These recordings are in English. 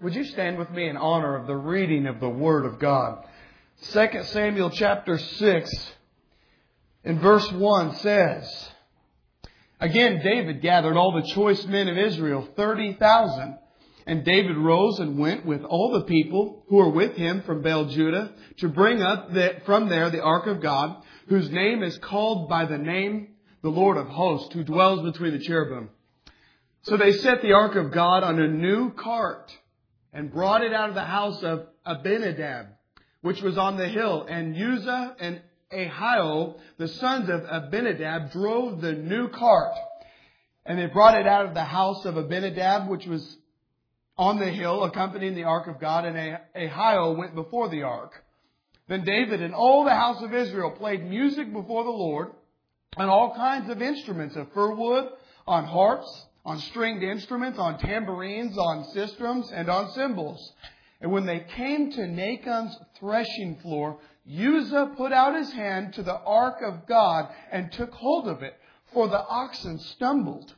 Would you stand with me in honor of the reading of the Word of God? 2 Samuel chapter 6 in verse 1 says, Again, David gathered all the choice men of Israel, 30,000. And David rose and went with all the people who were with him from Baal Judah to bring up the, from there the ark of God, whose name is called by the name the Lord of hosts, who dwells between the cherubim. So they set the ark of God on a new cart and brought it out of the house of Abinadab, which was on the hill. And Uzzah and Ahio, the sons of Abinadab, drove the new cart. And they brought it out of the house of Abinadab, which was on the hill, accompanying the ark of God, and Ahio went before the ark. Then David and all the house of Israel played music before the Lord on all kinds of instruments of fir wood, on harps, on stringed instruments, on tambourines, on sistrums, and on cymbals. And when they came to Nachon's threshing floor, Uzzah put out his hand to the ark of God and took hold of it, for the oxen stumbled.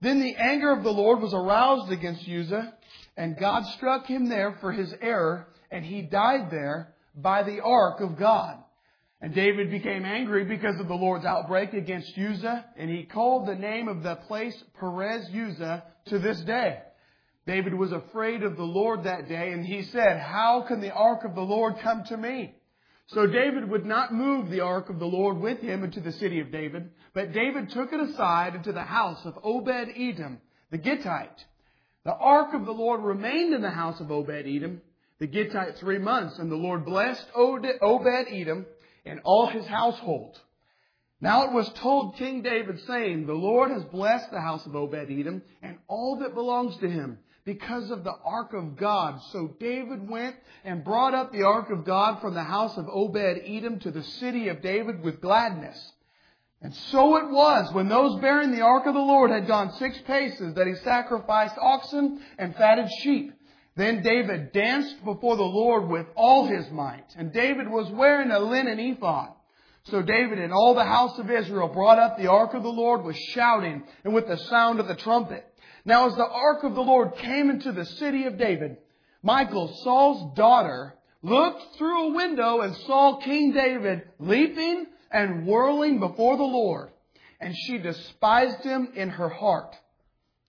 Then the anger of the Lord was aroused against Uzzah, and God struck him there for his error, and he died there by the ark of God. And David became angry because of the Lord's outbreak against Uzzah, and he called the name of the place Perez Uzzah to this day. David was afraid of the Lord that day, and he said, How can the ark of the Lord come to me? So David would not move the ark of the Lord with him into the city of David, but David took it aside into the house of Obed Edom, the Gittite. The ark of the Lord remained in the house of Obed Edom, the Gittite, three months, and the Lord blessed Obed Edom and all his household. Now it was told King David, saying, The Lord has blessed the house of Obed Edom and all that belongs to him because of the ark of God. So David went and brought up the ark of God from the house of Obed Edom to the city of David with gladness. And so it was when those bearing the ark of the Lord had gone six paces that he sacrificed oxen and fatted sheep. Then David danced before the Lord with all his might. And David was wearing a linen ephod. So David and all the house of Israel brought up the ark of the Lord with shouting and with the sound of the trumpet. Now as the ark of the Lord came into the city of David, Michal, Saul's daughter, looked through a window and saw King David leaping and whirling before the Lord. And she despised him in her heart.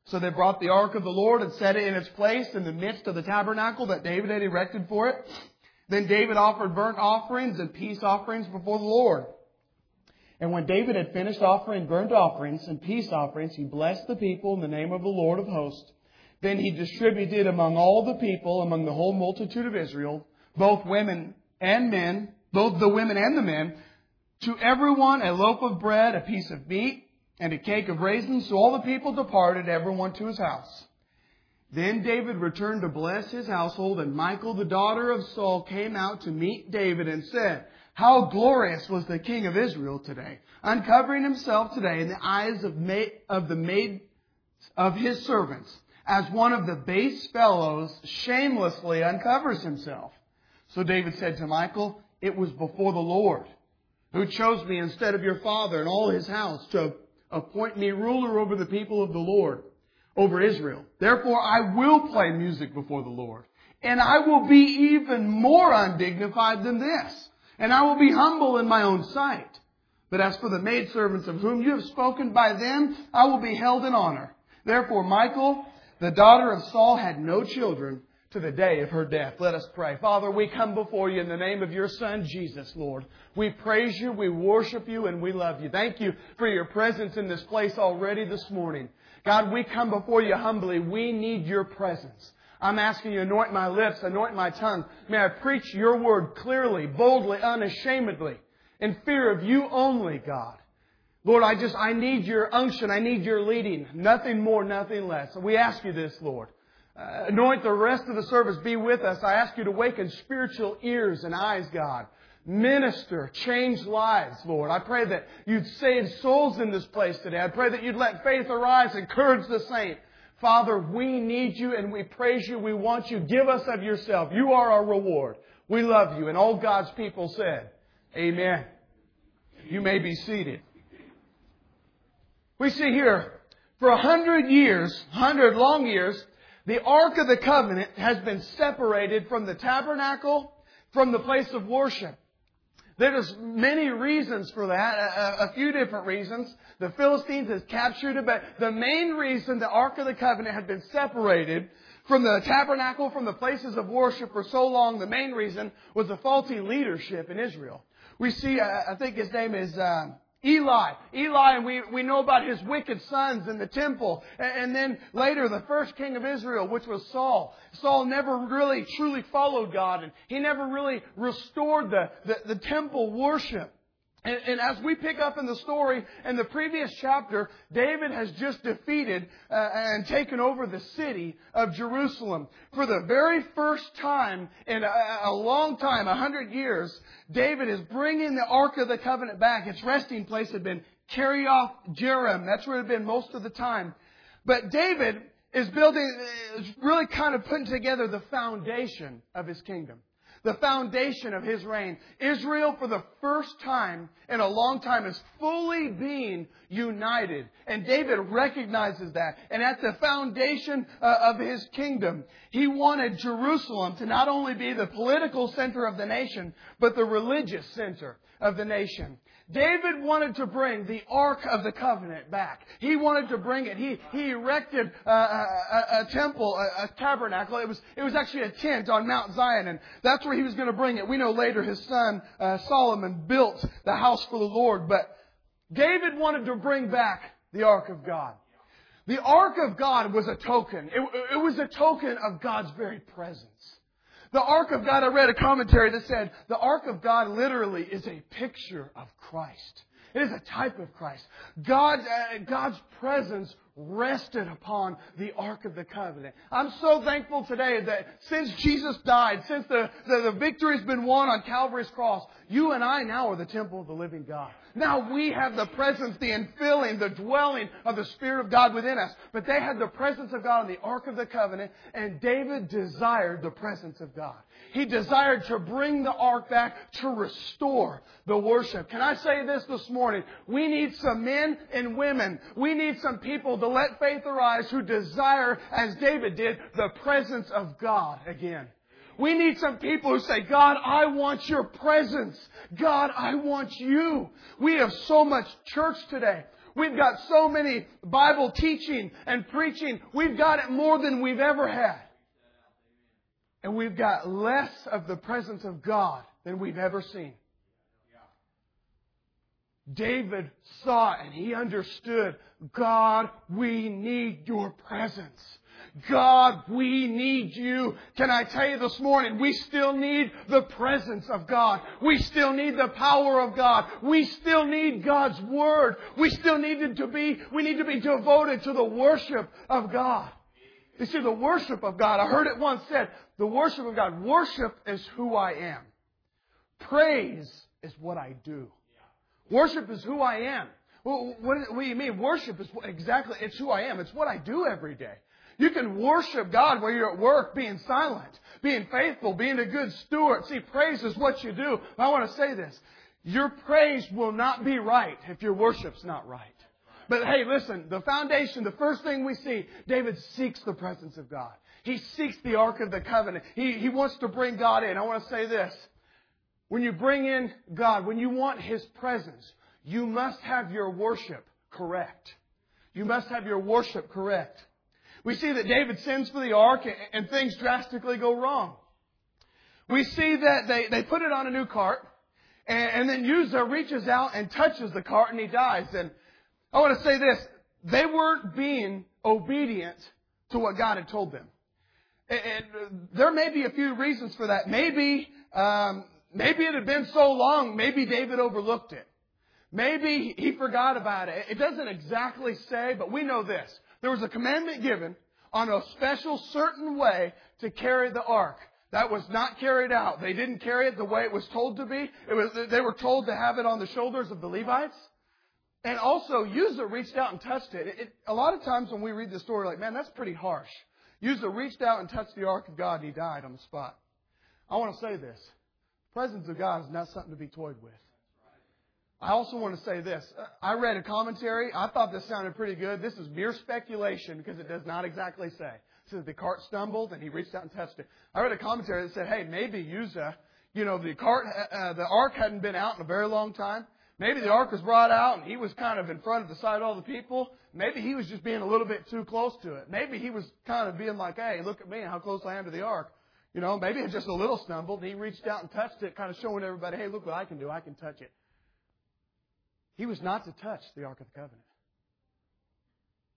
So they brought the ark of the Lord and set it in its place in the midst of the tabernacle that David had erected for it. Then David offered burnt offerings and peace offerings before the Lord. And when David had finished offering burnt offerings and peace offerings, he blessed the people in the name of the Lord of hosts. Then he distributed among all the people, among the whole multitude of Israel, both women and men, both the women and the men, to everyone a loaf of bread, a piece of meat, and a cake of raisins. So all the people departed, everyone to his house. Then David returned to bless his household, and Michal, the daughter of Saul, came out to meet David and said, How glorious was the king of Israel today, uncovering himself today in the eyes of, of the maid of his servants, as one of the base fellows shamelessly uncovers himself. So David said to Michal, It was before the Lord, who chose me instead of your father and all his house to appoint me ruler over the people of the Lord, over Israel. Therefore I will play music before the Lord. And I will be even more undignified than this. And I will be humble in my own sight. But as for the maidservants of whom you have spoken by them, I will be held in honor. Therefore Michael, the daughter of Saul, had no children to the day of her death. Let us pray. Father, we come before you in the name of your Son, Jesus, Lord. We praise you, we worship you, and we love you. Thank you for your presence in this place already this morning. God, we come before you humbly. We need your presence. I'm asking you, anoint my lips, anoint my tongue. May I preach your word clearly, boldly, unashamedly, in fear of you only, God. Lord, I just, I need your unction. I need your leading. Nothing more, nothing less. We ask you this, Lord. Uh, anoint the rest of the service. Be with us. I ask you to waken spiritual ears and eyes, God. Minister, change lives, Lord. I pray that you'd save souls in this place today. I pray that you'd let faith arise, encourage the saint. Father, we need you and we praise you. We want you. Give us of yourself. You are our reward. We love you. And all God's people said, Amen. You may be seated. We see here, for a hundred years, hundred long years, The Ark of the Covenant has been separated from the tabernacle, from the place of worship. There's many reasons for that, a, a, few different reasons. The Philistines has captured it, but the main reason the Ark of the Covenant had been separated from the tabernacle, from the places of worship for so long, the main reason was the faulty leadership in Israel. We see, I think his name is, uh, Eli. Eli, and we, we know about his wicked sons in the temple. And, and then later, the first king of Israel, which was Saul. Saul never really truly followed God, and he never really restored the, the, the temple worship. And, and, as we pick up in the story in the previous chapter, David has just defeated uh, and taken over the city of Jerusalem. For the very first time in a, a long time, a hundred years, David is bringing the Ark of the Covenant back. Its resting place had been Kiriath Jearim. That's where it had been most of the time. But David is building, is really kind of putting together the foundation of his kingdom the foundation of his reign. Israel, for the first time in a long time, is fully being united. And David recognizes that. And at the foundation uh, of his kingdom, he wanted Jerusalem to not only be the political center of the nation, but the religious center of the nation. David wanted to bring the Ark of the Covenant back. He wanted to bring it. He, he erected a, a, a temple, a, a, tabernacle. It was, it was actually a tent on Mount Zion, and that's where he was going to bring it. We know later his son uh, Solomon built the house for the Lord, but David wanted to bring back the Ark of God. The Ark of God was a token. It, it was a token of God's very presence. The Ark of God, I read a commentary that said, the Ark of God literally is a picture of Christ. It is a type of Christ. God, uh, God's presence rested upon the Ark of the Covenant. I'm so thankful today that since Jesus died, since the, the, the victory's been won on Calvary's cross, you and I now are the temple of the living God. Now we have the presence, the infilling, the dwelling of the Spirit of God within us. But they had the presence of God on the Ark of the Covenant, and David desired the presence of God. He desired to bring the ark back to restore the worship. Can I say this this morning? We need some men and women. We need some people to let faith arise who desire, as David did, the presence of God again. We need some people who say, God, I want your presence. God, I want you. We have so much church today. We've got so many Bible teaching and preaching. We've got it more than we've ever had. And we've got less of the presence of God than we've ever seen. David saw and he understood, God, we need your presence. God, we need you. Can I tell you this morning, we still need the presence of God. We still need the power of God. We still need God's Word. We still need to be, we need to be devoted to the worship of God. You see, the worship of God, I heard it once said, the worship of God, worship is who I am. Praise is what I do. Worship is who I am. What, what do you mean? Worship is exactly, it's who I am. It's what I do every day. You can worship God while you're at work, being silent, being faithful, being a good steward. See, praise is what you do. I want to say this. Your praise will not be right if your worship's not right. But hey, listen, the foundation, the first thing we see, David seeks the presence of God. He seeks the Ark of the Covenant. He, he wants to bring God in. I want to say this. When you bring in God, when you want His presence, you must have your worship correct. You must have your worship correct. We see that David sends for the ark and things drastically go wrong. We see that they, they put it on a new cart and, and then Uzzah reaches out and touches the cart and he dies. And I want to say this. They weren't being obedient to what God had told them. And there may be a few reasons for that. Maybe, um, maybe it had been so long, maybe David overlooked it. Maybe he forgot about it. It doesn't exactly say, but we know this. There was a commandment given on a special certain way to carry the ark. That was not carried out. They didn't carry it the way it was told to be. It was, they were told to have it on the shoulders of the Levites. And also, Uzzah reached out and touched it. it. A lot of times when we read the story, like, man, that's pretty harsh. Uzzah reached out and touched the ark of God and he died on the spot. I want to say this. The presence of God is not something to be toyed with. I also want to say this. I read a commentary. I thought this sounded pretty good. This is mere speculation because it does not exactly say. said the cart stumbled and he reached out and touched it. I read a commentary that said, hey, maybe Uzzah, you know, the cart, uh, the ark hadn't been out in a very long time. Maybe the ark was brought out and he was kind of in front of the sight of all the people. Maybe he was just being a little bit too close to it. Maybe he was kind of being like, hey, look at me, how close I am to the ark. You know, maybe it just a little stumbled. and He reached out and touched it, kind of showing everybody, hey, look what I can do. I can touch it. He was not to touch the Ark of the Covenant.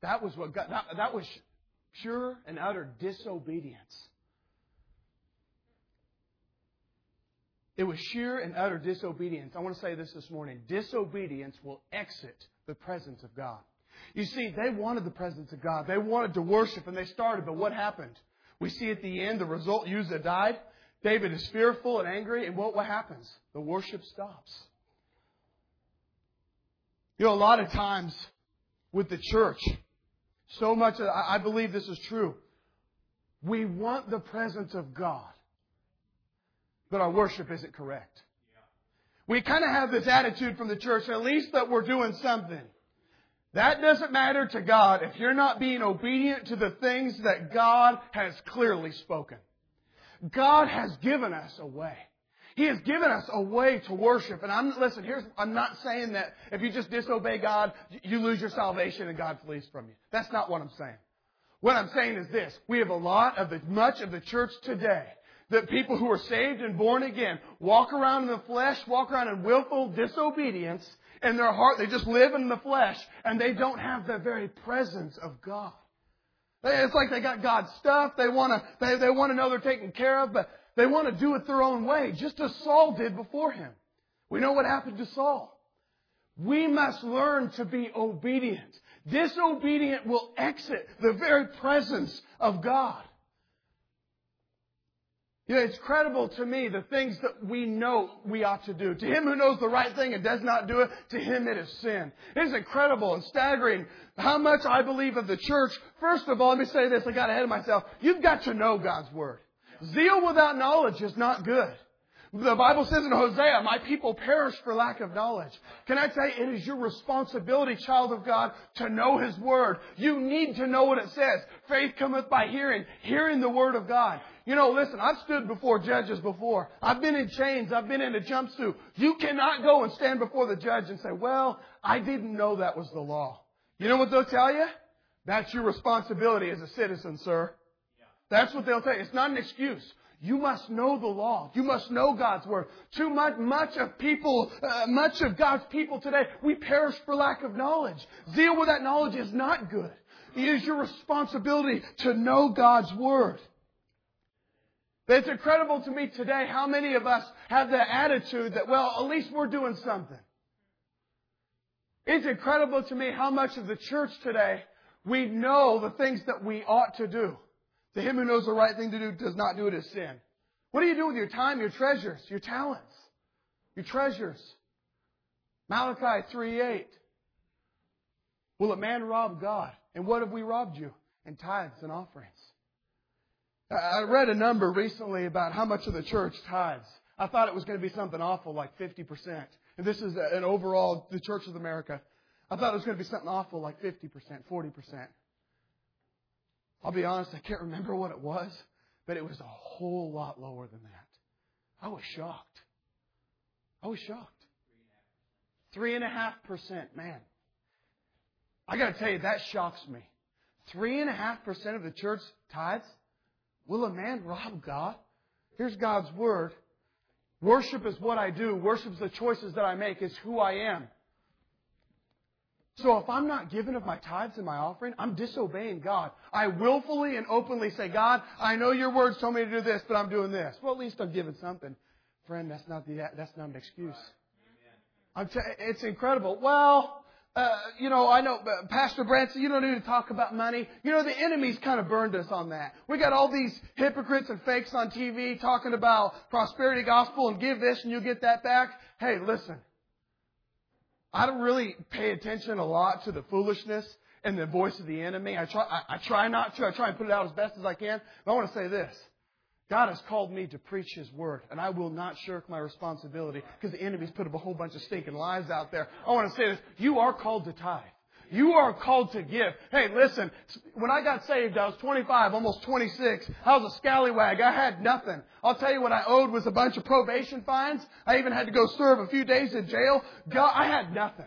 That was what God, that, that was pure and utter disobedience. It was sheer and utter disobedience. I want to say this this morning. Disobedience will exit the presence of God. You see, they wanted the presence of God. They wanted to worship and they started, but what happened? We see at the end the result Uzzah died. David is fearful and angry, and what, what happens? The worship stops. You know, a lot of times with the church, so much, I believe this is true. We want the presence of God, but our worship isn't correct. We kind of have this attitude from the church, at least that we're doing something. That doesn't matter to God if you're not being obedient to the things that God has clearly spoken. God has given us a way. He has given us a way to worship. And I'm, listen, here's, I'm not saying that if you just disobey God, you lose your salvation and God flees from you. That's not what I'm saying. What I'm saying is this. We have a lot of the, much of the church today that people who are saved and born again walk around in the flesh, walk around in willful disobedience in their heart. They just live in the flesh and they don't have the very presence of God. It's like they got God's stuff. They want to, they, they want to know they're taken care of, but they want to do it their own way, just as Saul did before him. We know what happened to Saul. We must learn to be obedient. Disobedient will exit the very presence of God. You know, it's credible to me the things that we know we ought to do. To him who knows the right thing and does not do it, to him it is sin. It is incredible and staggering how much I believe of the church. First of all, let me say this, I got ahead of myself. You've got to know God's Word. Zeal without knowledge is not good. The Bible says in Hosea, my people perish for lack of knowledge. Can I you, it is your responsibility, child of God, to know His Word. You need to know what it says. Faith cometh by hearing, hearing the Word of God. You know, listen, I've stood before judges before. I've been in chains. I've been in a jumpsuit. You cannot go and stand before the judge and say, well, I didn't know that was the law. You know what they'll tell you? That's your responsibility as a citizen, sir. That's what they'll tell you. It's not an excuse. You must know the law. You must know God's word. Too much, much of people, uh, much of God's people today, we perish for lack of knowledge. Zeal with that knowledge is not good. It is your responsibility to know God's word. It's incredible to me today how many of us have the attitude that, well, at least we're doing something. It's incredible to me how much of the church today we know the things that we ought to do. To him who knows the right thing to do does not do it as sin. What do you do with your time, your treasures, your talents, your treasures? Malachi 3:8. Will a man rob God? And what have we robbed you? In tithes and offerings. I read a number recently about how much of the church tithes. I thought it was going to be something awful like 50%. And this is an overall, the Church of America. I thought it was going to be something awful like 50%, 40%. I'll be honest, I can't remember what it was, but it was a whole lot lower than that. I was shocked. I was shocked. Three and a half percent, man. I gotta tell you, that shocks me. Three and a half percent of the church tithes? Will a man rob God? Here's God's word. Worship is what I do. Worship is the choices that I make. It's who I am. So if I'm not giving of my tithes and my offering, I'm disobeying God. I willfully and openly say, God, I know your words told me to do this, but I'm doing this. Well, at least I'm giving something. Friend, that's not the, that's not an excuse. I'm t- it's incredible. Well, uh, you know, I know, Pastor Branson, you don't need to talk about money. You know, the enemy's kind of burned us on that. We got all these hypocrites and fakes on TV talking about prosperity gospel and give this and you'll get that back. Hey, listen. I don't really pay attention a lot to the foolishness and the voice of the enemy. I try, I, I try not to. I try and put it out as best as I can. But I want to say this. God has called me to preach His Word, and I will not shirk my responsibility because the enemy's put up a whole bunch of stinking lies out there. I want to say this. You are called to tithe. You are called to give. Hey, listen, when I got saved, I was 25, almost 26. I was a scallywag. I had nothing. I'll tell you what I owed was a bunch of probation fines. I even had to go serve a few days in jail. God, I had nothing.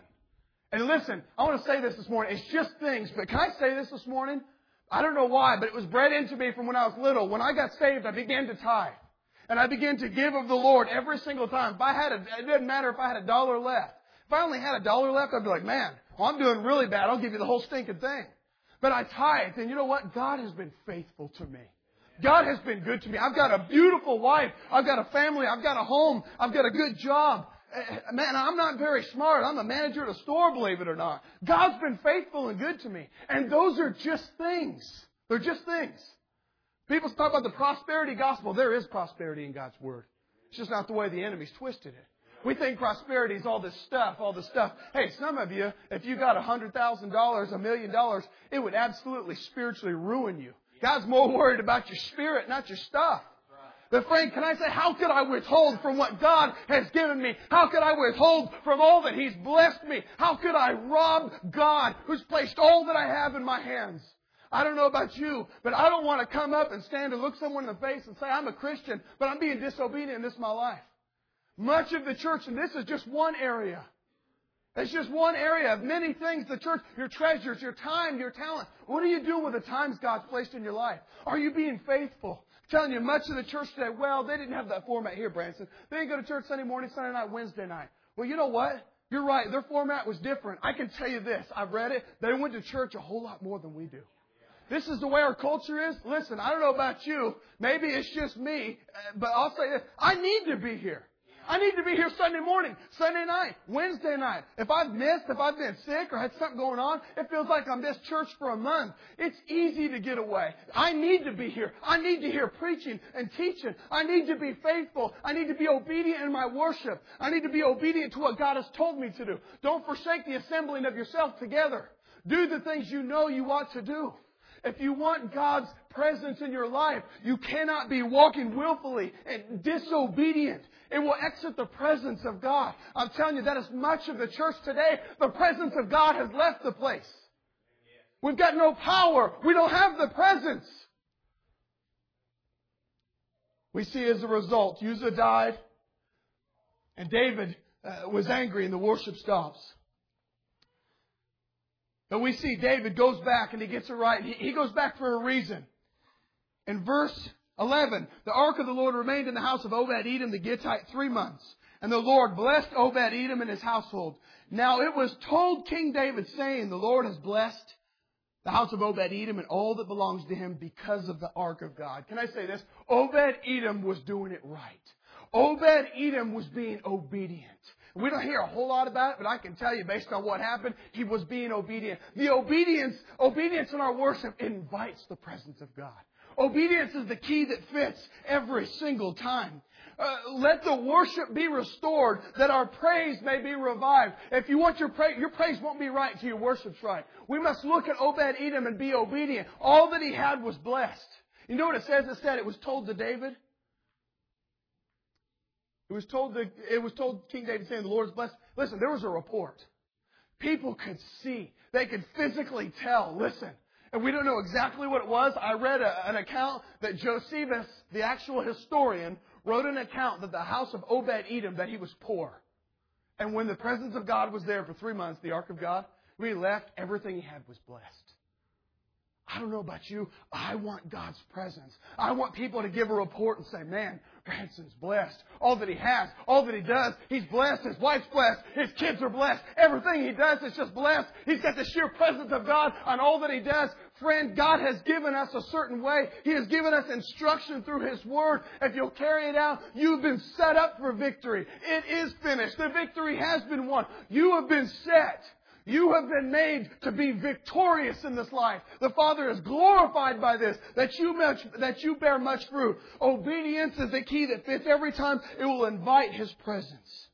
And listen, I want to say this this morning. It's just things, but can I say this this morning? I don't know why, but it was bred into me from when I was little. When I got saved, I began to tithe. And I began to give of the Lord every single time. If I had a, it didn't matter if I had a dollar left. If I only had a dollar left, I'd be like, man, well, I'm doing really bad. I'll give you the whole stinking thing. But I tithe, and you know what? God has been faithful to me. God has been good to me. I've got a beautiful wife. I've got a family. I've got a home. I've got a good job. Eh, man, I'm not very smart. I'm a manager at a store, believe it or not. God's been faithful and good to me. And those are just things. They're just things. People talk about the prosperity gospel. There is prosperity in God's Word. It's just not the way the enemy's twisted it. We think prosperity is all this stuff, all this stuff. Hey, some of you, if you got a hundred thousand dollars, a million dollars, it would absolutely spiritually ruin you. God's more worried about your spirit, not your stuff. But friend, can I say, how could I withhold from what God has given me? How could I withhold from all that He's blessed me? How could I rob God who's placed all that I have in my hands? I don't know about you, but I don't want to come up and stand and look someone in the face and say, I'm a Christian, but I'm being disobedient in this my life. Much of the church, and this is just one area. It's just one area of many things. The church, your treasures, your time, your talent. What are you doing with the times God's placed in your life? Are you being faithful? I'm telling you, much of the church today, well, they didn't have that format here, Branson. They didn't go to church Sunday morning, Sunday night, Wednesday night. Well, you know what? You're right. Their format was different. I can tell you this. I've read it. They went to church a whole lot more than we do. This is the way our culture is. Listen, I don't know about you. Maybe it's just me, but I'll say this. I need to be here. I need to be here Sunday morning, Sunday night, Wednesday night. If I've missed, if I've been sick or had something going on, it feels like I missed church for a month. It's easy to get away. I need to be here. I need to hear preaching and teaching. I need to be faithful. I need to be obedient in my worship. I need to be obedient to what God has told me to do. Don't forsake the assembling of yourself together. Do the things you know you ought to do. If you want God's presence in your life, you cannot be walking willfully and disobedient. It will exit the presence of God. I'm telling you, that is much of the church today. The presence of God has left the place. We've got no power. We don't have the presence. We see as a result, Uzzah died, and David uh, was angry, and the worship stops. But we see David goes back and he gets it right. He, he goes back for a reason. In verse 11, the ark of the Lord remained in the house of Obed Edom the Gittite three months. And the Lord blessed Obed Edom and his household. Now it was told King David, saying, The Lord has blessed the house of Obed Edom and all that belongs to him because of the ark of God. Can I say this? Obed Edom was doing it right. Obed Edom was being obedient. We don't hear a whole lot about it, but I can tell you based on what happened, he was being obedient. The obedience, obedience in our worship invites the presence of God. Obedience is the key that fits every single time. Uh, let the worship be restored that our praise may be revived. If you want your praise, your praise won't be right until your worship's right. We must look at Obed Edom and be obedient. All that he had was blessed. You know what it says? It said it was told to David. It was told that it was told King David saying the Lord is blessed. Listen, there was a report. People could see. They could physically tell. Listen. And we don't know exactly what it was. I read a, an account that Josephus, the actual historian, wrote an account that the house of Obed Edom, that he was poor. And when the presence of God was there for three months, the ark of God, when he left, everything he had was blessed. I don't know about you. I want God's presence. I want people to give a report and say, man, Branson's blessed. All that he has, all that he does, he's blessed. His wife's blessed. His kids are blessed. Everything he does is just blessed. He's got the sheer presence of God on all that he does. Friend, God has given us a certain way. He has given us instruction through His Word. If you'll carry it out, you've been set up for victory. It is finished. The victory has been won. You have been set. You have been made to be victorious in this life. The Father is glorified by this, that you, much, that you bear much fruit. Obedience is the key that fits every time. It will invite His presence.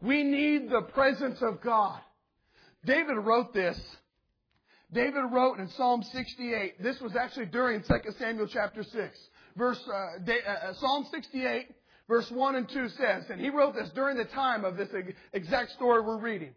We need the presence of God. David wrote this. David wrote in Psalm 68. This was actually during 2 Samuel chapter 6. Verse, uh, uh, Psalm 68, verse 1 and 2 says, and he wrote this during the time of this exact story we're reading.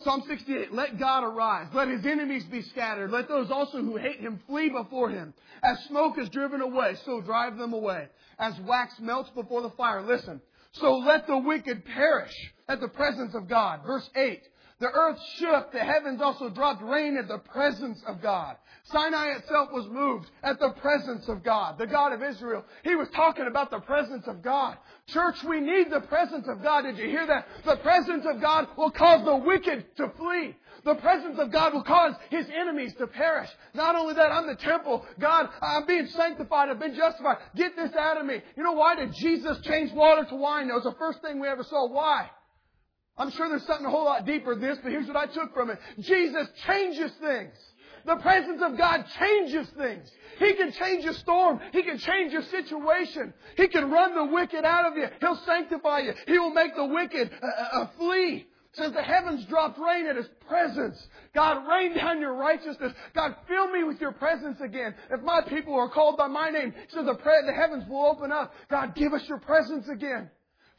Psalm 68, let God arise. Let his enemies be scattered. Let those also who hate him flee before him. As smoke is driven away, so drive them away. As wax melts before the fire. Listen. So let the wicked perish at the presence of God. Verse 8. The earth shook, the heavens also dropped rain at the presence of God. Sinai itself was moved at the presence of God, the God of Israel. He was talking about the presence of God. Church, we need the presence of God. Did you hear that? The presence of God will cause the wicked to flee. The presence of God will cause his enemies to perish. Not only that, I'm the temple. God, I'm being sanctified. I've been justified. Get this out of me. You know why did Jesus change water to wine? That was the first thing we ever saw. Why? I'm sure there's something a whole lot deeper than this, but here's what I took from it. Jesus changes things. The presence of God changes things. He can change a storm. He can change your situation. He can run the wicked out of you. He'll sanctify you. He will make the wicked uh, uh, uh flee. Says the heavens dropped rain at His presence. God, rain down your righteousness. God, fill me with your presence again. If my people are called by my name, so the, pre- the heavens will open up. God, give us your presence again.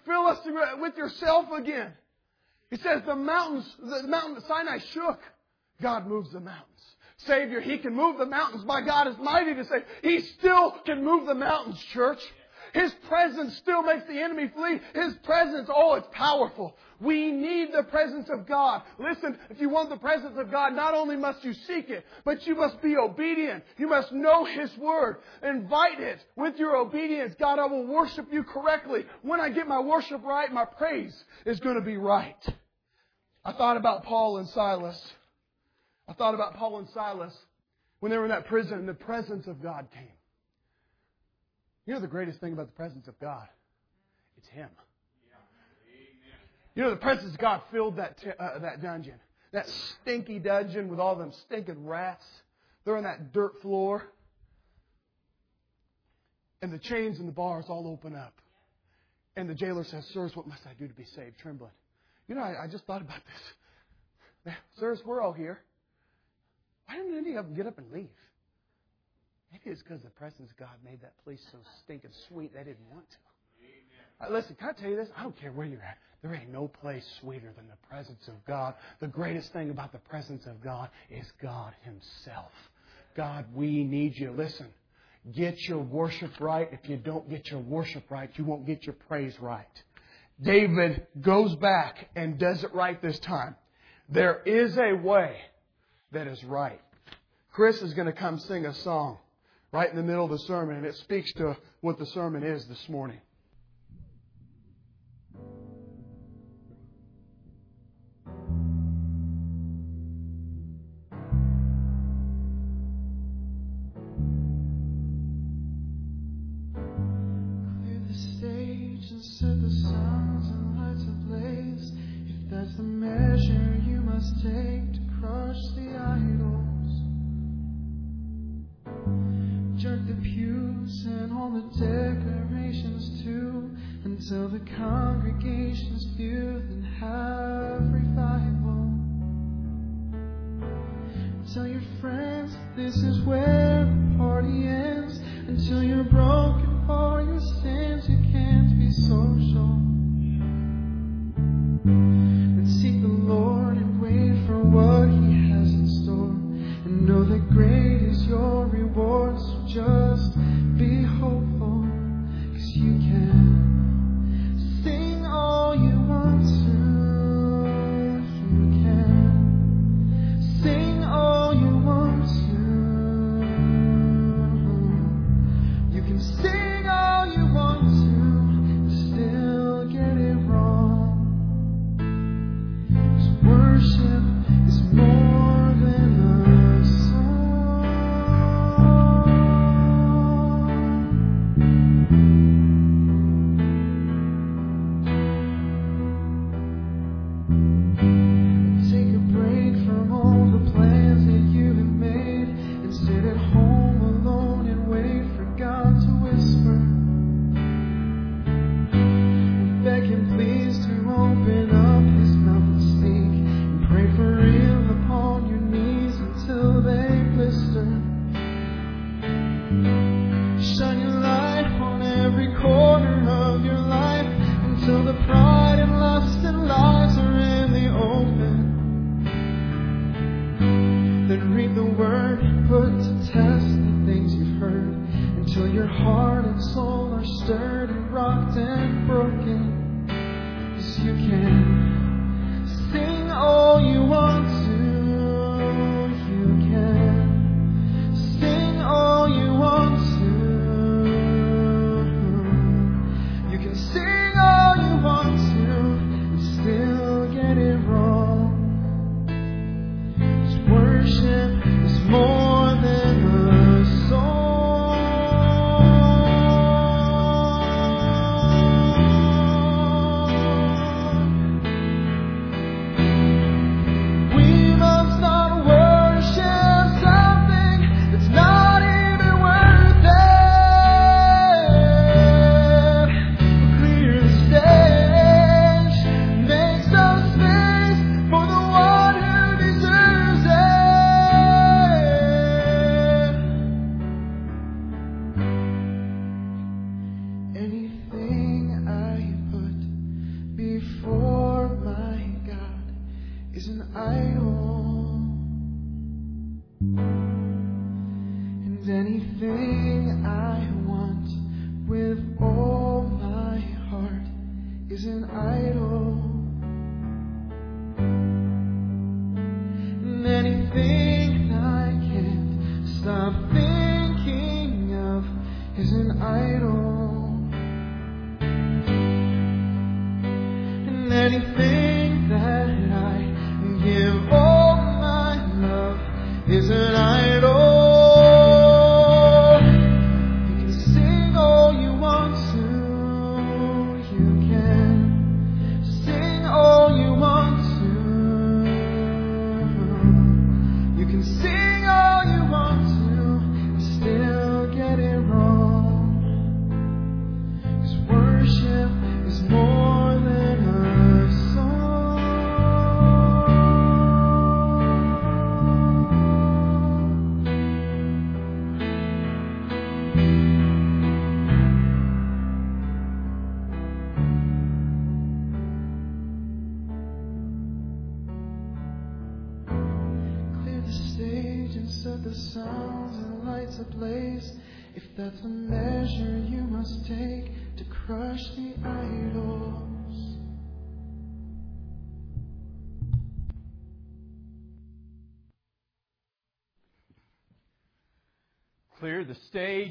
Fill us with yourself again. He says the mountains, the mountain Sinai shook. God moves the mountains. Savior, He can move the mountains. My God is mighty to save. He still can move the mountains, church. His presence still makes the enemy flee. His presence, oh, it's powerful. We need the presence of God. Listen, if you want the presence of God, not only must you seek it, but you must be obedient. You must know His Word. Invite it with your obedience. God, I will worship you correctly. When I get my worship right, my praise is going to be right. I thought about Paul and Silas. I thought about Paul and Silas when they were in that prison and the presence of God came. You know the greatest thing about the presence of God? It's Him. You know the presence of God filled that, uh, that dungeon. That stinky dungeon with all them stinking rats. They're on that dirt floor. And the chains and the bars all open up. And the jailer says, Sirs, what must I do to be saved? Trembling. You know, I, I just thought about this. Sirs, we're all here. Why didn't any of them get up and leave? Maybe it's because the presence of God made that place so stinking sweet they didn't want to. Uh, listen, can I tell you this? I don't care where you're at. There ain't no place sweeter than the presence of God. The greatest thing about the presence of God is God Himself. God, we need you. Listen, get your worship right. If you don't get your worship right, you won't get your praise right. David goes back and does it right this time. There is a way that is right. Chris is going to come sing a song right in the middle of the sermon, and it speaks to what the sermon is this morning. set the ablaze. That's the measure you must take to crush the idols, jerk the pews and all the decorations too, until the congregation's filled and have revival. Tell your friends this is where the party ends until you're broken for your sins. You can't be social. Is an idol. And anything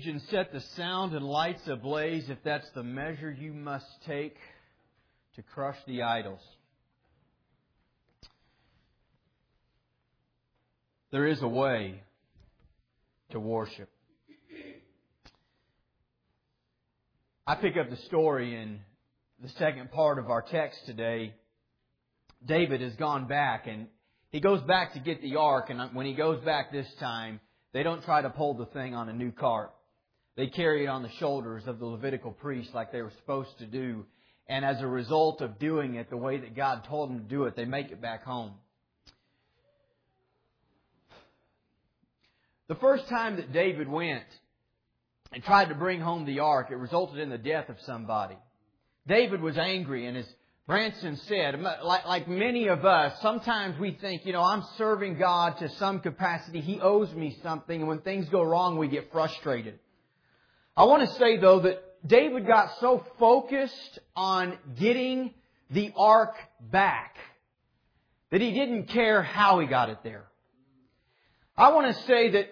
stage and set the sound and lights ablaze if that's the measure you must take to crush the idols. There is a way to worship. I pick up the story in the second part of our text today. David has gone back and he goes back to get the ark and when he goes back this time, they don't try to pull the thing on a new cart. They carry it on the shoulders of the Levitical priests like they were supposed to do. And as a result of doing it the way that God told them to do it, they make it back home. The first time that David went and tried to bring home the ark, it resulted in the death of somebody. David was angry, and as Branson said, like, like many of us, sometimes we think, you know, I'm serving God to some capacity. He owes me something, and when things go wrong, we get frustrated. I want to say, though, that David got so focused on getting the ark back that he didn't care how he got it there. I want to say that,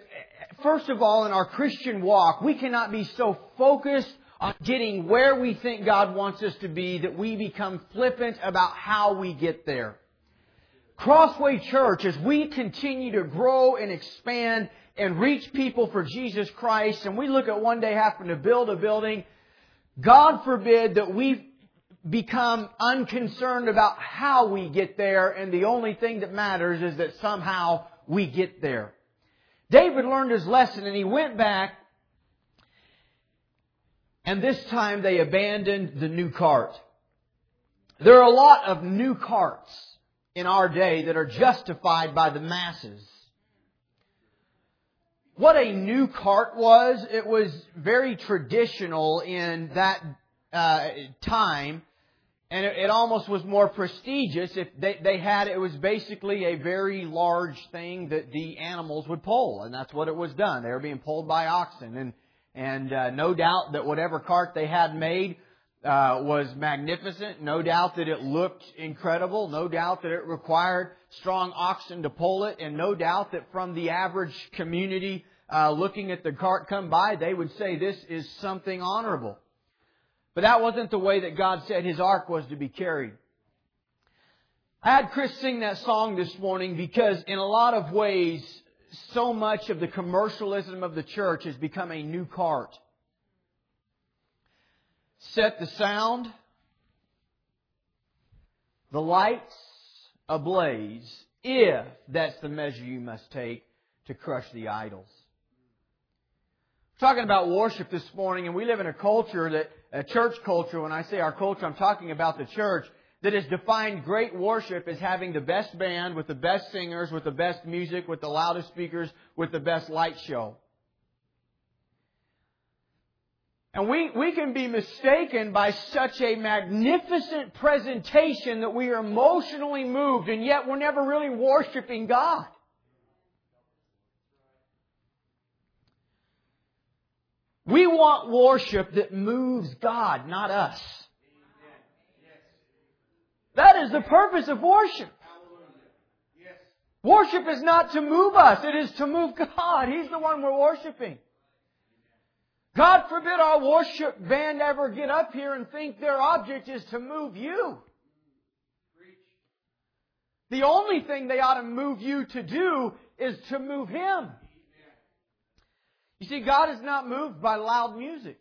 first of all, in our Christian walk, we cannot be so focused on getting where we think God wants us to be that we become flippant about how we get there. Crossway Church, as we continue to grow and expand and reach people for Jesus Christ, and we look at one day having to build a building, God forbid that we become unconcerned about how we get there, and the only thing that matters is that somehow we get there. David learned his lesson and he went back and this time they abandoned the new cart. There are a lot of new carts in our day that are justified by the masses. What a new cart was, it was very traditional in that uh, time, and it, it, almost was more prestigious if they, they had, it was basically a very large thing that the animals would pull, and that's what it was done. They were being pulled by oxen, and And uh, no doubt that whatever cart they had made uh, was magnificent. No doubt that it looked incredible. No doubt that it required strong oxen to pull it. And no doubt that from the average community uh, looking at the cart come by, they would say this is something honorable. But that wasn't the way that God said His ark was to be carried. I had Chris sing that song this morning because in a lot of ways, so much of the commercialism of the church has become a new cart. Set the sound, the lights ablaze, if that's the measure you must take to crush the idols. Talking about worship this morning, and we live in a culture that, a church culture, when I say our culture, I'm talking about the church, that has defined great worship as having the best band, with the best singers, with the best music, with the loudest speakers, with the best light show. And we, we can be mistaken by such a magnificent presentation that we are emotionally moved and yet we're never really worshiping God. We want worship that moves God, not us. That is the purpose of worship. Worship is not to move us, it is to move God. He's the one we're worshiping. God forbid our worship band ever get up here and think their object is to move you. The only thing they ought to move you to do is to move Him. You see, God is not moved by loud music.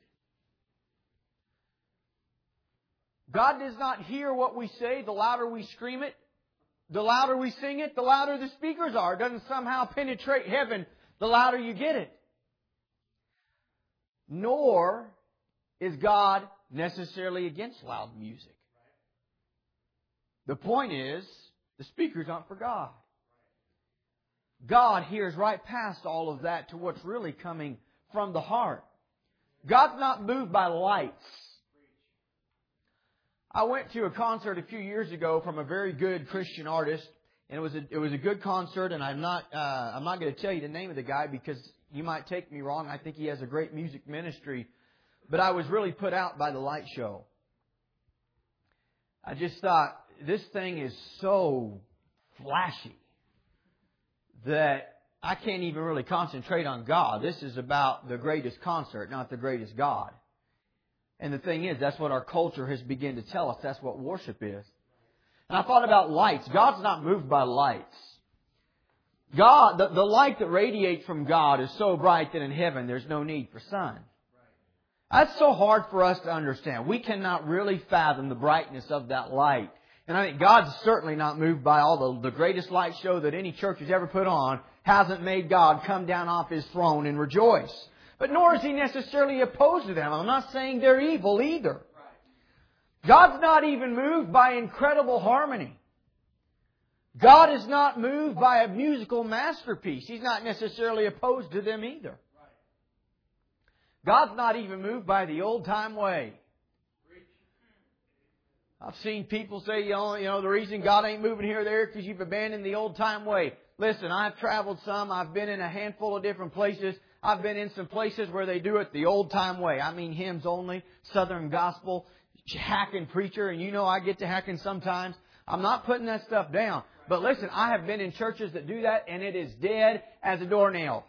God does not hear what we say. The louder we scream it, the louder we sing it, the louder the speakers are. It doesn't somehow penetrate heaven the louder you get it. Nor is God necessarily against loud music. The point is, the speakers aren't for God. God hears right past all of that to what's really coming from the heart. God's not moved by lights. I went to a concert a few years ago from a very good Christian artist, and it was a, it was a good concert. And I'm not uh, I'm not going to tell you the name of the guy because you might take me wrong. I think he has a great music ministry, but I was really put out by the light show. I just thought this thing is so flashy that I can't even really concentrate on God. This is about the greatest concert, not the greatest God. And the thing is, that's what our culture has begun to tell us. That's what worship is. And I thought about lights. God's not moved by lights. God, the, the light that radiates from God is so bright that in heaven there's no need for sun. That's so hard for us to understand. We cannot really fathom the brightness of that light. And I think God's certainly not moved by all the, the greatest light show that any church has ever put on hasn't made God come down off His throne and rejoice. But nor is He necessarily opposed to them. I'm not saying they're evil either. God's not even moved by incredible harmony. God is not moved by a musical masterpiece. He's not necessarily opposed to them either. God's not even moved by the old time way. I've seen people say, you know, you know, the reason God ain't moving here or there because you've abandoned the old time way. Listen, I've traveled some. I've been in a handful of different places. I've been in some places where they do it the old time way. I mean hymns only, Southern gospel, hacking preacher, and you know I get to hacking sometimes. I'm not putting that stuff down. But listen, I have been in churches that do that and it is dead as a doornail.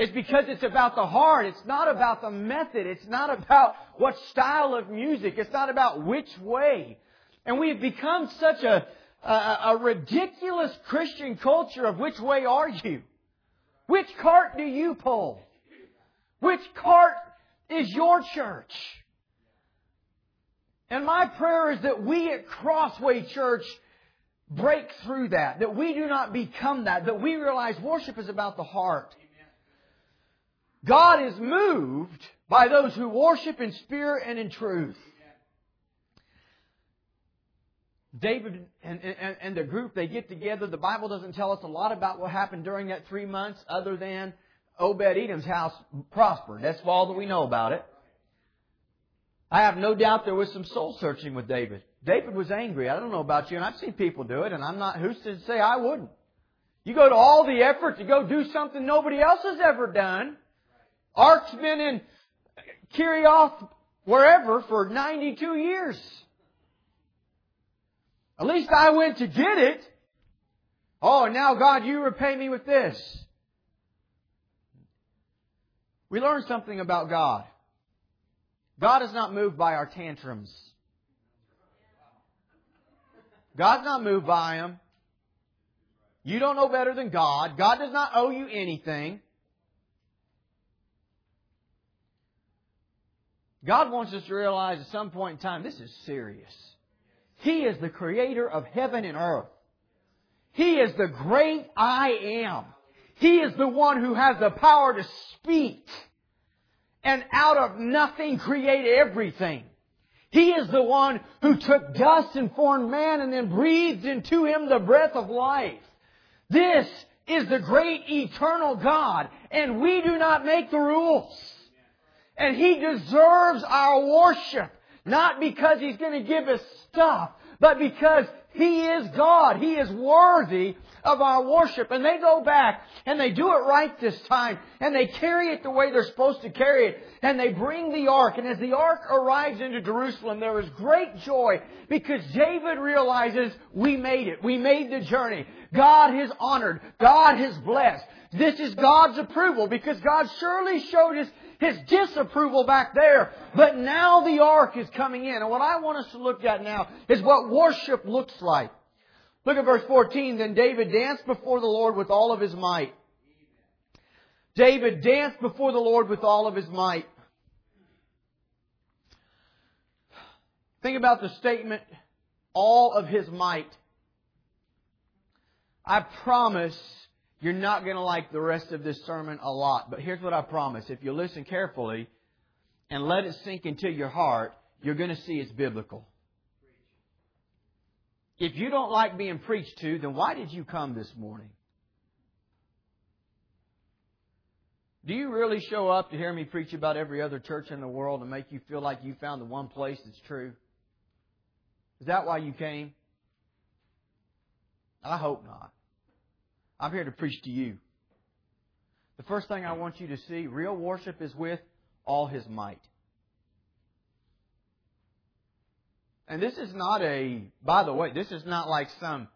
It's because it's about the heart. It's not about the method. It's not about what style of music. It's not about which way. And we've become such a, a, a ridiculous Christian culture of which way are you? Which cart do you pull? Which cart is your church? And my prayer is that we at Crossway Church break through that, that we do not become that, that we realize worship is about the heart. God is moved by those who worship in spirit and in truth. David and, and, and, the group, they get together. The Bible doesn't tell us a lot about what happened during that three months other than Obed Edom's house prospered. That's all that we know about it. I have no doubt there was some soul searching with David. David was angry. I don't know about you, and I've seen people do it, and I'm not, who's to say I wouldn't? You go to all the effort to go do something nobody else has ever done, Ark's been in Kerioth, wherever, for 92 years. At least I went to get it. Oh, now God, you repay me with this. We learn something about God. God is not moved by our tantrums. God's not moved by them. You don't know better than God. God does not owe you anything. God wants us to realize at some point in time this is serious. He is the creator of heaven and earth. He is the great I am. He is the one who has the power to speak and out of nothing create everything. He is the one who took dust and formed man and then breathed into him the breath of life. This is the great eternal God and we do not make the rules. And He deserves our worship. Not because He's going to give us stuff, but because He is God. He is worthy of our worship. And they go back and they do it right this time and they carry it the way they're supposed to carry it and they bring the ark. And as the ark arrives into Jerusalem, there is great joy because David realizes we made it. We made the journey. God has honored. God has blessed. This is God's approval because God surely showed us his disapproval back there. But now the ark is coming in. And what I want us to look at now is what worship looks like. Look at verse 14. Then David danced before the Lord with all of his might. David danced before the Lord with all of his might. Think about the statement, all of his might. I promise you're not going to like the rest of this sermon a lot, but here's what I promise. If you listen carefully and let it sink into your heart, you're going to see it's biblical. If you don't like being preached to, then why did you come this morning? Do you really show up to hear me preach about every other church in the world and make you feel like you found the one place that's true? Is that why you came? I hope not. I'm here to preach to you. The first thing I want you to see, real worship is with all his might. And this is not a, by the way, this is not like some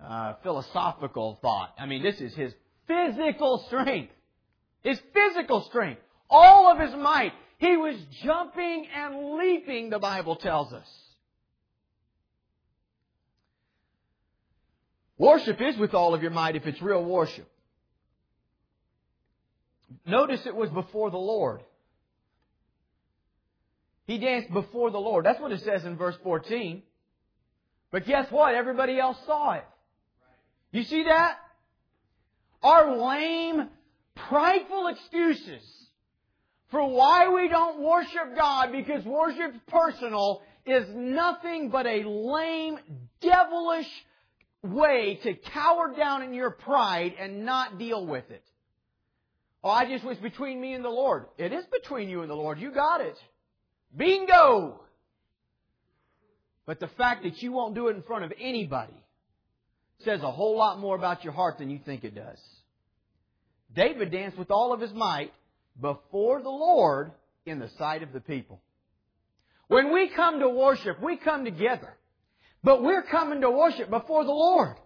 uh, philosophical thought. I mean, this is his physical strength. His physical strength. All of his might. He was jumping and leaping, the Bible tells us. Worship is with all of your might if it's real worship. Notice it was before the Lord. He danced before the Lord. That's what it says in verse 14. But guess what? Everybody else saw it. You see that? Our lame, prideful excuses for why we don't worship God because worship's personal is nothing but a lame, devilish way to cower down in your pride and not deal with it. Oh, I just was between me and the Lord. It is between you and the Lord. You got it. Bingo! But the fact that you won't do it in front of anybody says a whole lot more about your heart than you think it does. David danced with all of his might before the Lord in the sight of the people. When we come to worship, we come together. But we're coming to worship before the Lord.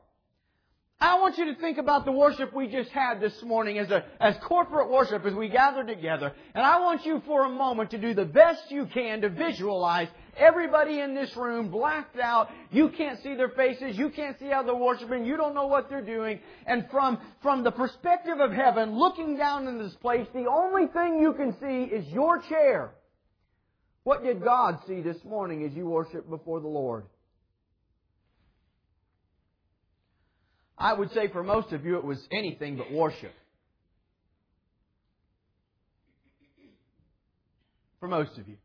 I want you to think about the worship we just had this morning as a, as corporate worship as we gather together. And I want you for a moment to do the best you can to visualize everybody in this room blacked out. You can't see their faces. You can't see how they're worshiping. You don't know what they're doing. And from, from the perspective of heaven, looking down in this place, the only thing you can see is your chair. What did God see this morning as you worship before the Lord? I would say for most of you it was anything but worship. For most of you.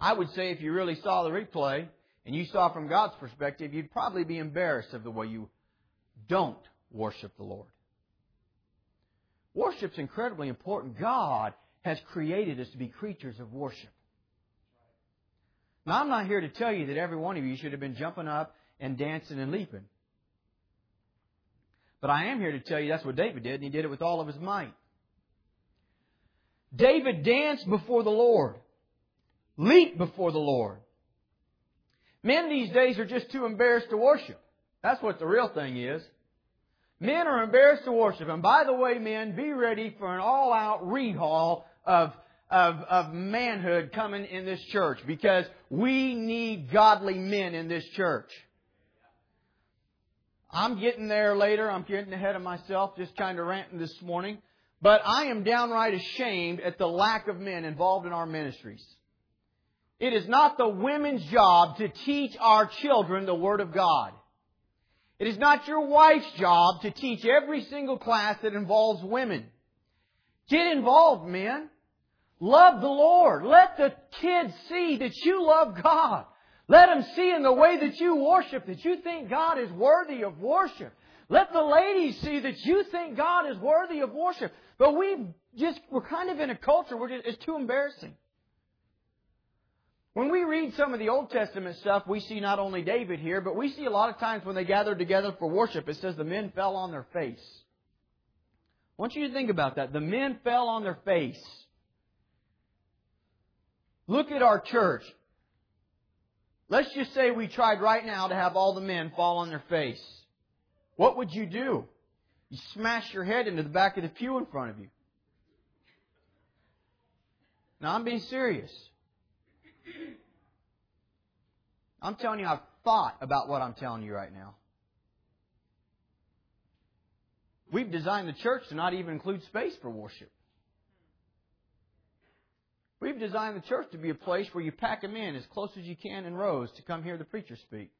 I would say if you really saw the replay and you saw from God's perspective, you'd probably be embarrassed of the way you don't worship the Lord. Worship's incredibly important. God has created us to be creatures of worship. Now, I'm not here to tell you that every one of you should have been jumping up and dancing and leaping. But I am here to tell you that's what David did, and he did it with all of his might. David danced before the Lord, leaped before the Lord. Men these days are just too embarrassed to worship. That's what the real thing is. Men are embarrassed to worship. And by the way, men, be ready for an all-out rehaul of, of, of manhood coming in this church because we need godly men in this church. I'm getting there later. I'm getting ahead of myself, just kind of ranting this morning. But I am downright ashamed at the lack of men involved in our ministries. It is not the women's job to teach our children the Word of God. It is not your wife's job to teach every single class that involves women. Get involved, men. Love the Lord. Let the kids see that you love God. Let them see in the way that you worship that you think God is worthy of worship. Let the ladies see that you think God is worthy of worship. But we just, we're kind of in a culture where it's too embarrassing. When we read some of the Old Testament stuff, we see not only David here, but we see a lot of times when they gathered together for worship, it says the men fell on their face. I want you to think about that. The men fell on their face. Look at our church. Let's just say we tried right now to have all the men fall on their face. What would you do? You smash your head into the back of the pew in front of you. Now, I'm being serious. I'm telling you, I've thought about what I'm telling you right now. We've designed the church to not even include space for worship. We've designed the church to be a place where you pack them in as close as you can in rows to come hear the preacher speak.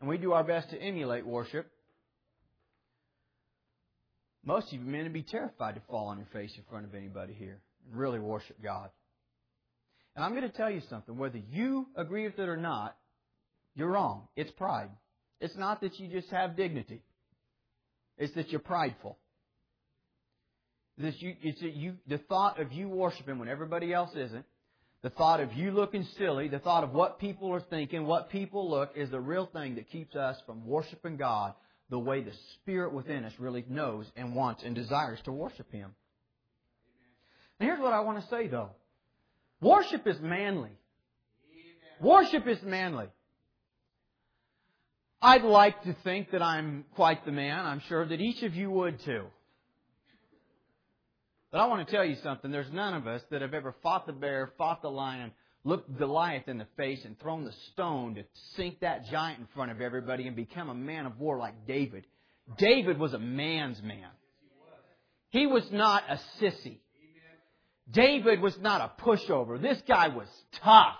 And we do our best to emulate worship. Most of you men would be terrified to fall on your face in front of anybody here and really worship God. And I'm going to tell you something. Whether you agree with it or not, you're wrong. It's pride. It's not that you just have dignity. It's that you're prideful. This you, it's that you, the thought of you worshiping when everybody else isn't, the thought of you looking silly, the thought of what people are thinking, what people look, is the real thing that keeps us from worshiping God the way the Spirit within us really knows and wants and desires to worship Him. And here's what I want to say though. Worship is manly. Worship is manly. I'd like to think that I'm quite the man. I'm sure that each of you would too. But I want to tell you something. There's none of us that have ever fought the bear, fought the lion, looked Goliath in the face, and thrown the stone to sink that giant in front of everybody and become a man of war like David. David was a man's man. He was not a sissy. David was not a pushover. This guy was tough.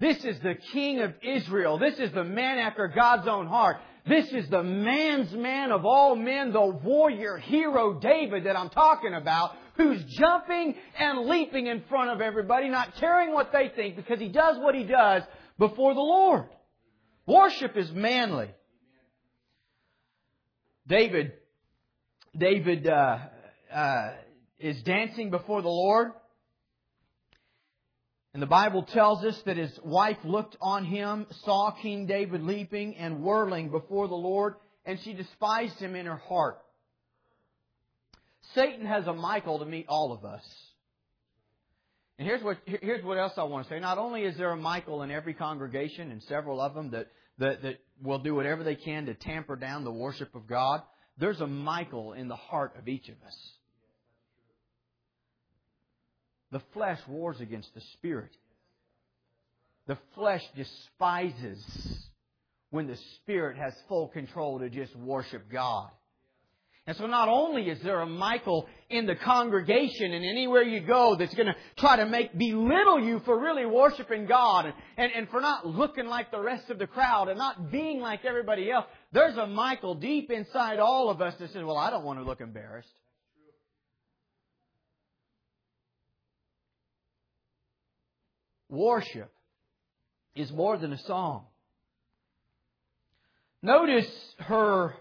This is the king of Israel. This is the man after God's own heart. This is the man's man of all men, the warrior hero David that I'm talking about, who's jumping and leaping in front of everybody, not caring what they think because he does what he does before the Lord. Worship is manly. David, David, uh, uh, is dancing before the Lord. And the Bible tells us that his wife looked on him, saw King David leaping and whirling before the Lord, and she despised him in her heart. Satan has a Michal to meet all of us. And here's what, here's what else I want to say. Not only is there a Michal in every congregation, and several of them that, that, that will do whatever they can to tamper down the worship of God, there's a Michal in the heart of each of us. The flesh wars against the spirit. The flesh despises when the spirit has full control to just worship God. And so not only is there a Michal in the congregation and anywhere you go that's going to try to make belittle you for really worshiping God and, and, and for not looking like the rest of the crowd and not being like everybody else, there's a Michal deep inside all of us that says, well, I don't want to look embarrassed. Worship is more than a song. Notice her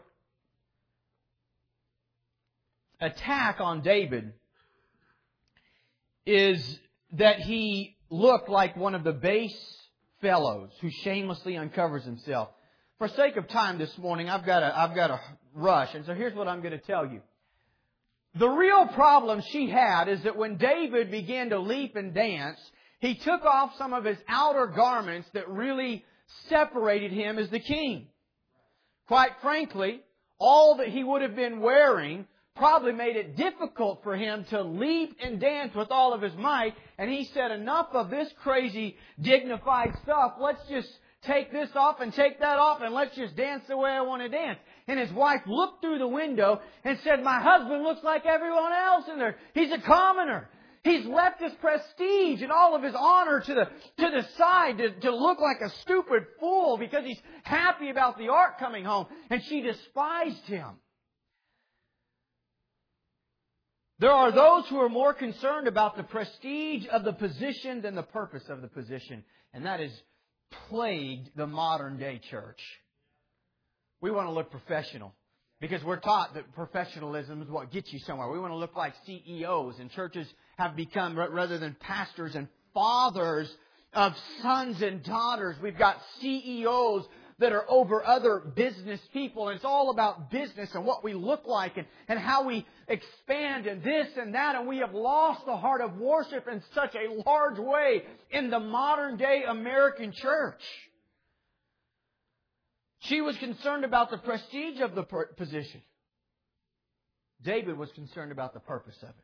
attack on David is that he looked like one of the base fellows who shamelessly uncovers himself. for sake of time this morning, I've got to, I've got to rush. And so here's what I'm going to tell you. The real problem she had is that when David began to leap and dance, he took off some of his outer garments that really separated him as the king. Quite frankly, all that he would have been wearing probably made it difficult for him to leap and dance with all of his might. And he said, enough of this crazy, dignified stuff. Let's just take this off and take that off and let's just dance the way I want to dance. And his wife looked through the window and said, my husband looks like everyone else in there. He's a commoner. He's left his prestige and all of his honor to the, to the side to, to look like a stupid fool because he's happy about the ark coming home. And she despised him. There are those who are more concerned about the prestige of the position than the purpose of the position. And that has plagued the modern day church. We want to look professional. Because we're taught that professionalism is what gets you somewhere. We want to look like CEOs, and churches have become, rather than pastors and fathers of sons and daughters, we've got CEOs that are over other business people. And it's all about business and what we look like and, and how we expand and this and that. And we have lost the heart of worship in such a large way in the modern day American church. She was concerned about the prestige of the position. David was concerned about the purpose of it.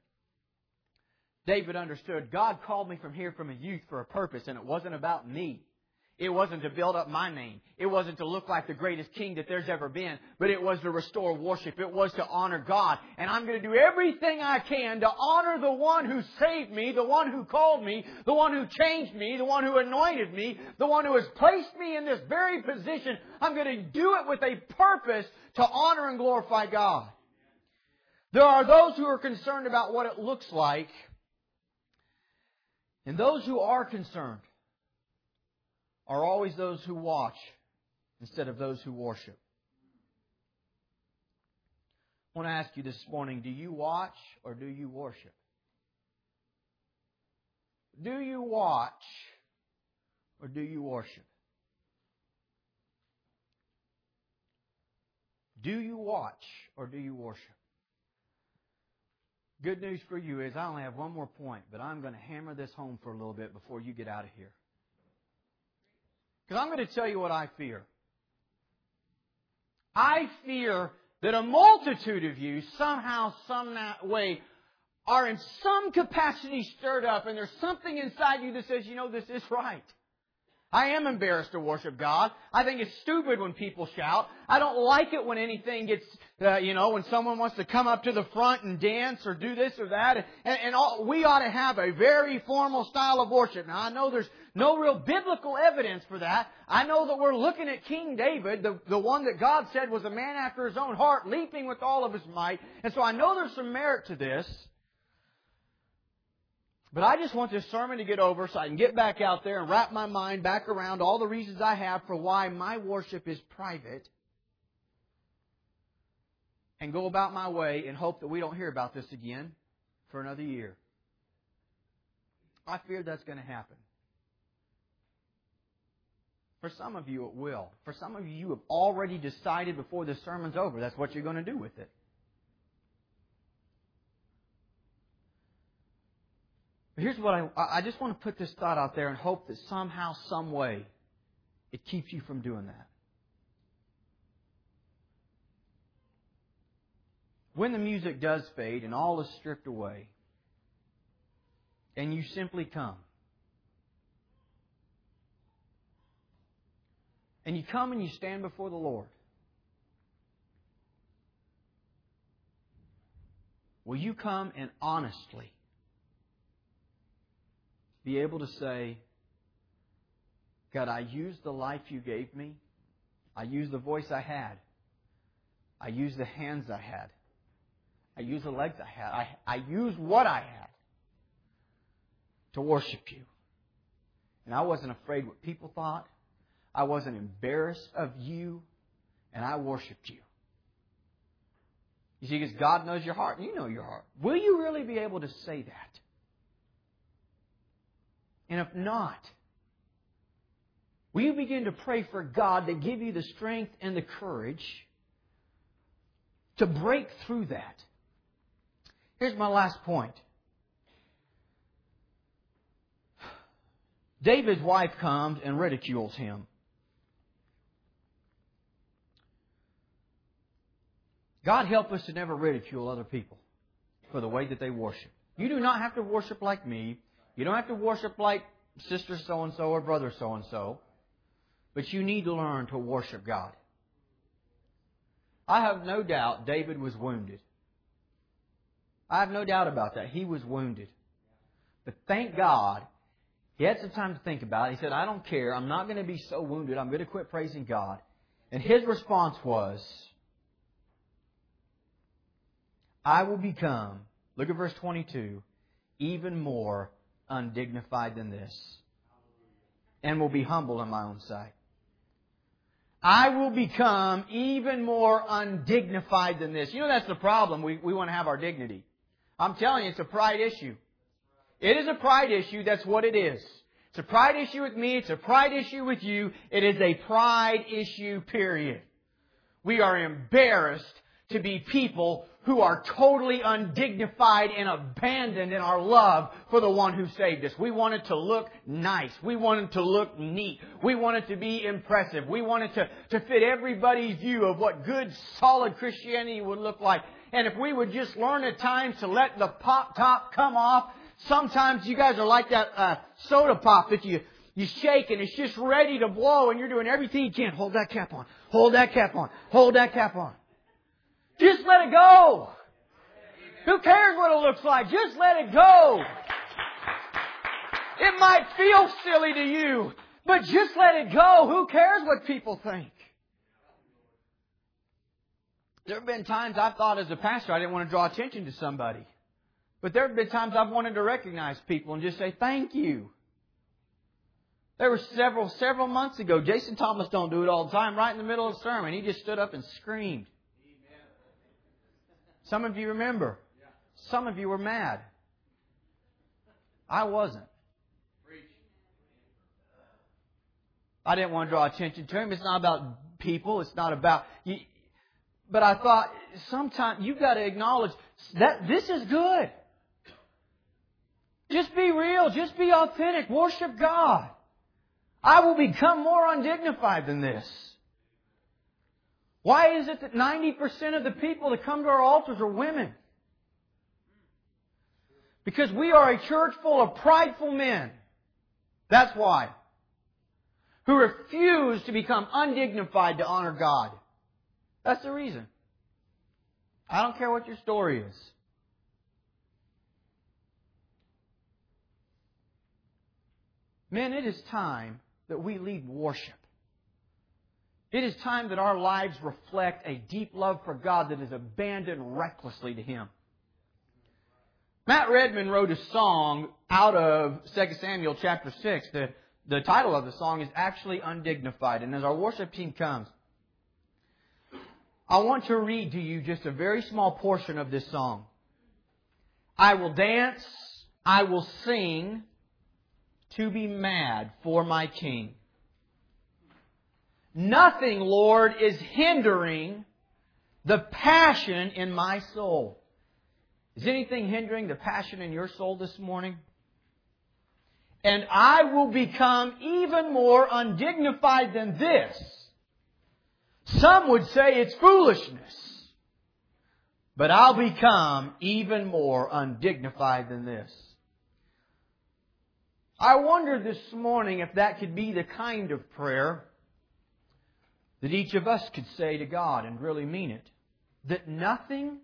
David understood God called me from here from a youth for a purpose, and it wasn't about me. It wasn't to build up my name. It wasn't to look like the greatest king that there's ever been, but it was to restore worship. It was to honor God. And I'm going to do everything I can to honor the one who saved me, the one who called me, the one who changed me, the one who anointed me, the one who has placed me in this very position. I'm going to do it with a purpose to honor and glorify God. There are those who are concerned about what it looks like, and those who are concerned are always those who watch instead of those who worship. I want to ask you this morning do you watch or do you worship? Do you watch or do you worship? Do you watch or do you worship? Good news for you is I only have one more point, but I'm going to hammer this home for a little bit before you get out of here. Because I'm going to tell you what I fear. I fear that a multitude of you somehow, some way, are in some capacity stirred up and there's something inside you that says, you know, this is right. I am embarrassed to worship God. I think it's stupid when people shout. I don't like it when anything gets, uh, you know, when someone wants to come up to the front and dance or do this or that. And, and all, we ought to have a very formal style of worship. Now I know there's no real biblical evidence for that. I know that we're looking at King David, the, the one that God said was a man after his own heart, leaping with all of his might. And so I know there's some merit to this. But I just want this sermon to get over so I can get back out there and wrap my mind back around all the reasons I have for why my worship is private and go about my way and hope that we don't hear about this again for another year. I fear that's going to happen. For some of you, it will. For some of you, you have already decided before the sermon's over that's what you're going to do with it. But here's what I, I just want to put this thought out there and hope that somehow, some way, it keeps you from doing that. When the music does fade and all is stripped away, and you simply come, and you come and you stand before the Lord, will you come and honestly be able to say, God, I used the life you gave me. I used the voice I had. I used the hands I had. I used the legs I had. I, I used what I had to worship you. And I wasn't afraid what people thought. I wasn't embarrassed of you. And I worshiped you. You see, because God knows your heart and you know your heart. Will you really be able to say that? And if not, Will you begin to pray for God to give you the strength and the courage to break through that? Here's my last point. David's wife comes and ridicules him. God help us to never ridicule other people for the way that they worship. You do not have to worship like me. You don't have to worship like sister so and so or brother so and so. But you need to learn to worship God. I have no doubt David was wounded. I have no doubt about that. He was wounded. But thank God, he had some time to think about it. He said, I don't care. I'm not going to be so wounded. I'm going to quit praising God. And his response was, I will become, look at verse 22, even more undignified than this, and will be humble in my own sight. I will become even more undignified than this. You know, that's the problem. We, we want to have our dignity. I'm telling you, it's a pride issue. It is a pride issue. That's what it is. It's a pride issue with me. It's a pride issue with you. It is a pride issue, period. We are embarrassed to be people who are totally undignified and abandoned in our love for the one who saved us. We want it to look nice. We want it to look neat. We want it to be impressive. We want it to, to fit everybody's view of what good, solid Christianity would look like. And if we would just learn at times to let the pop top come off, sometimes you guys are like that uh, soda pop that you you shake and it's just ready to blow and you're doing everything you can. Hold that cap on. Hold that cap on. Hold that cap on. Just let it go. Who cares what it looks like? Just let it go. It might feel silly to you, but just let it go. Who cares what people think? There have been times I've thought as a pastor I didn't want to draw attention to somebody. But there have been times I've wanted to recognize people and just say thank you. There were several, several months ago, Jason Thomas don't do it all the time, right in the middle of the sermon, he just stood up and screamed. Some of you remember. Some of you were mad. I wasn't. I didn't want to draw attention to him. It's not about people. It's not about. You, but I thought sometimes you've got to acknowledge that this is good. Just be real. Just be authentic. Worship God. I will become more undignified than this. Why is it that 90% of the people that come to our altars are women? Because we are a church full of prideful men. That's why. Who refuse to become undignified to honor God. That's the reason. I don't care what your story is. Men, it is time that we lead worship. It is time that our lives reflect a deep love for God that is abandoned recklessly to Him. Matt Redman wrote a song out of 2 Samuel chapter 6. The, the title of the song is actually Undignified. And as our worship team comes, I want to read to you just a very small portion of this song. I will dance, I will sing to be mad for my King. Nothing, Lord, is hindering the passion in my soul. Is anything hindering the passion in your soul this morning? And I will become even more undignified than this. Some would say it's foolishness. But I'll become even more undignified than this. I wonder this morning if that could be the kind of prayer that each of us could say to God and really mean it. That nothing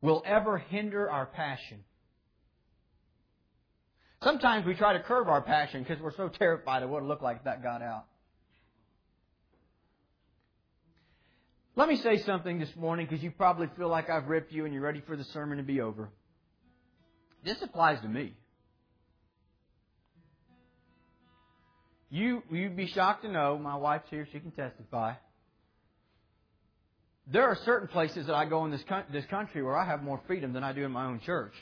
will ever hinder our passion. Sometimes we try to curb our passion because we're so terrified of what it looked like if that got out. Let me say something this morning because you probably feel like I've ripped you and you're ready for the sermon to be over. This applies to me. You, you'd be shocked to know, my wife's here, she can testify. There are certain places that I go in this, this country where I have more freedom than I do in my own church.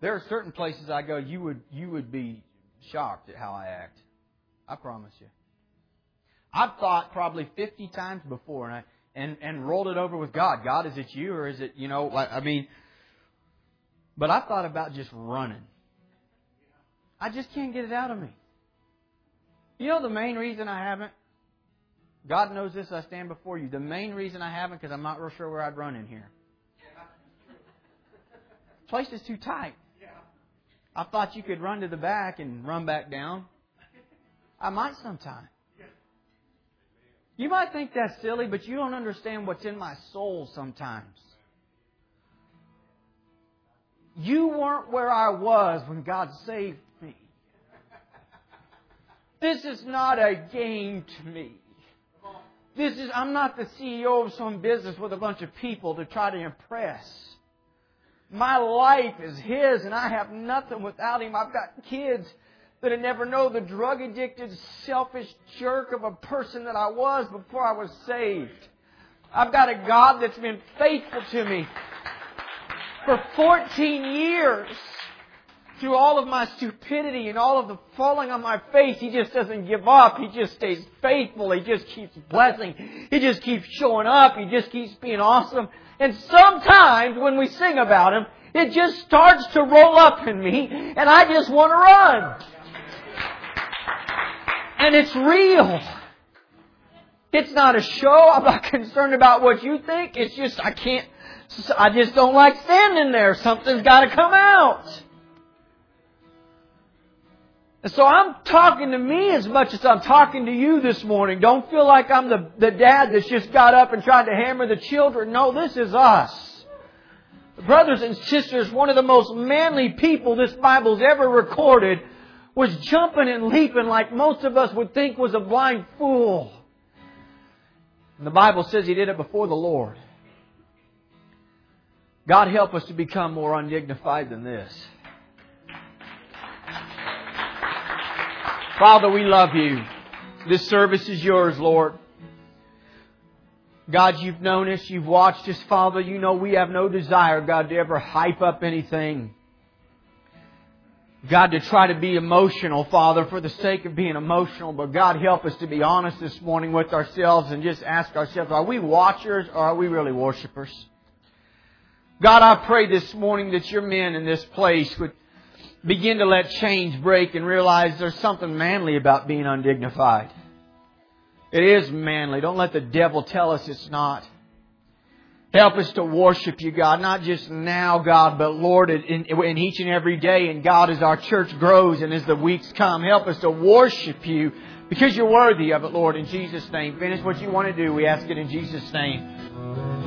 There are certain places I go, you would you would be shocked at how I act. I promise you. I've thought probably 50 times before, and I and and rolled it over with God. God, is it you or is it you know? I mean, but I thought about just running. I just can't get it out of me. You know the main reason I haven't. God knows this. I stand before you. The main reason I haven't because I'm not real sure where I'd run in here. place is too tight. I thought you could run to the back and run back down. I might sometime. You might think that's silly, but you don't understand what's in my soul sometimes. You weren't where I was when God saved me. This is not a game to me. This is, I'm not the CEO of some business with a bunch of people to try to impress. My life is His and I have nothing without Him. I've got kids that I never know the drug addicted, selfish jerk of a person that I was before I was saved. I've got a God that's been faithful to me for 14 years. Through all of my stupidity and all of the falling on my face, He just doesn't give up. He just stays faithful. He just keeps blessing. He just keeps showing up. He just keeps being awesome. And sometimes when we sing about Him, it just starts to roll up in me and I just want to run. And it's real. It's not a show. I'm not concerned about what you think. It's just, I can't, I just don't like standing there. Something's got to come out. And so I'm talking to me as much as I'm talking to you this morning. Don't feel like I'm the, the dad that's just got up and tried to hammer the children. No, this is us. Brothers and sisters, one of the most manly people this Bible's ever recorded was jumping and leaping like most of us would think was a blind fool. And the Bible says he did it before the Lord. God help us to become more undignified than this. Father, we love you. This service is yours, Lord. God, you've known us, you've watched us, Father. You know we have no desire, God, to ever hype up anything. God, to try to be emotional, Father, for the sake of being emotional. But God, help us to be honest this morning with ourselves and just ask ourselves, are we watchers or are we really worshipers? God, I pray this morning that your men in this place would begin to let change break and realize there's something manly about being undignified. It is manly. Don't let the devil tell us it's not. Help us to worship you, God, not just now, God, but Lord, in, in, each and every day. And God, as our church grows and as the weeks come, help us to worship you because you're worthy of it, Lord, in Jesus' name. Finish what you want to do. We ask it in Jesus' name.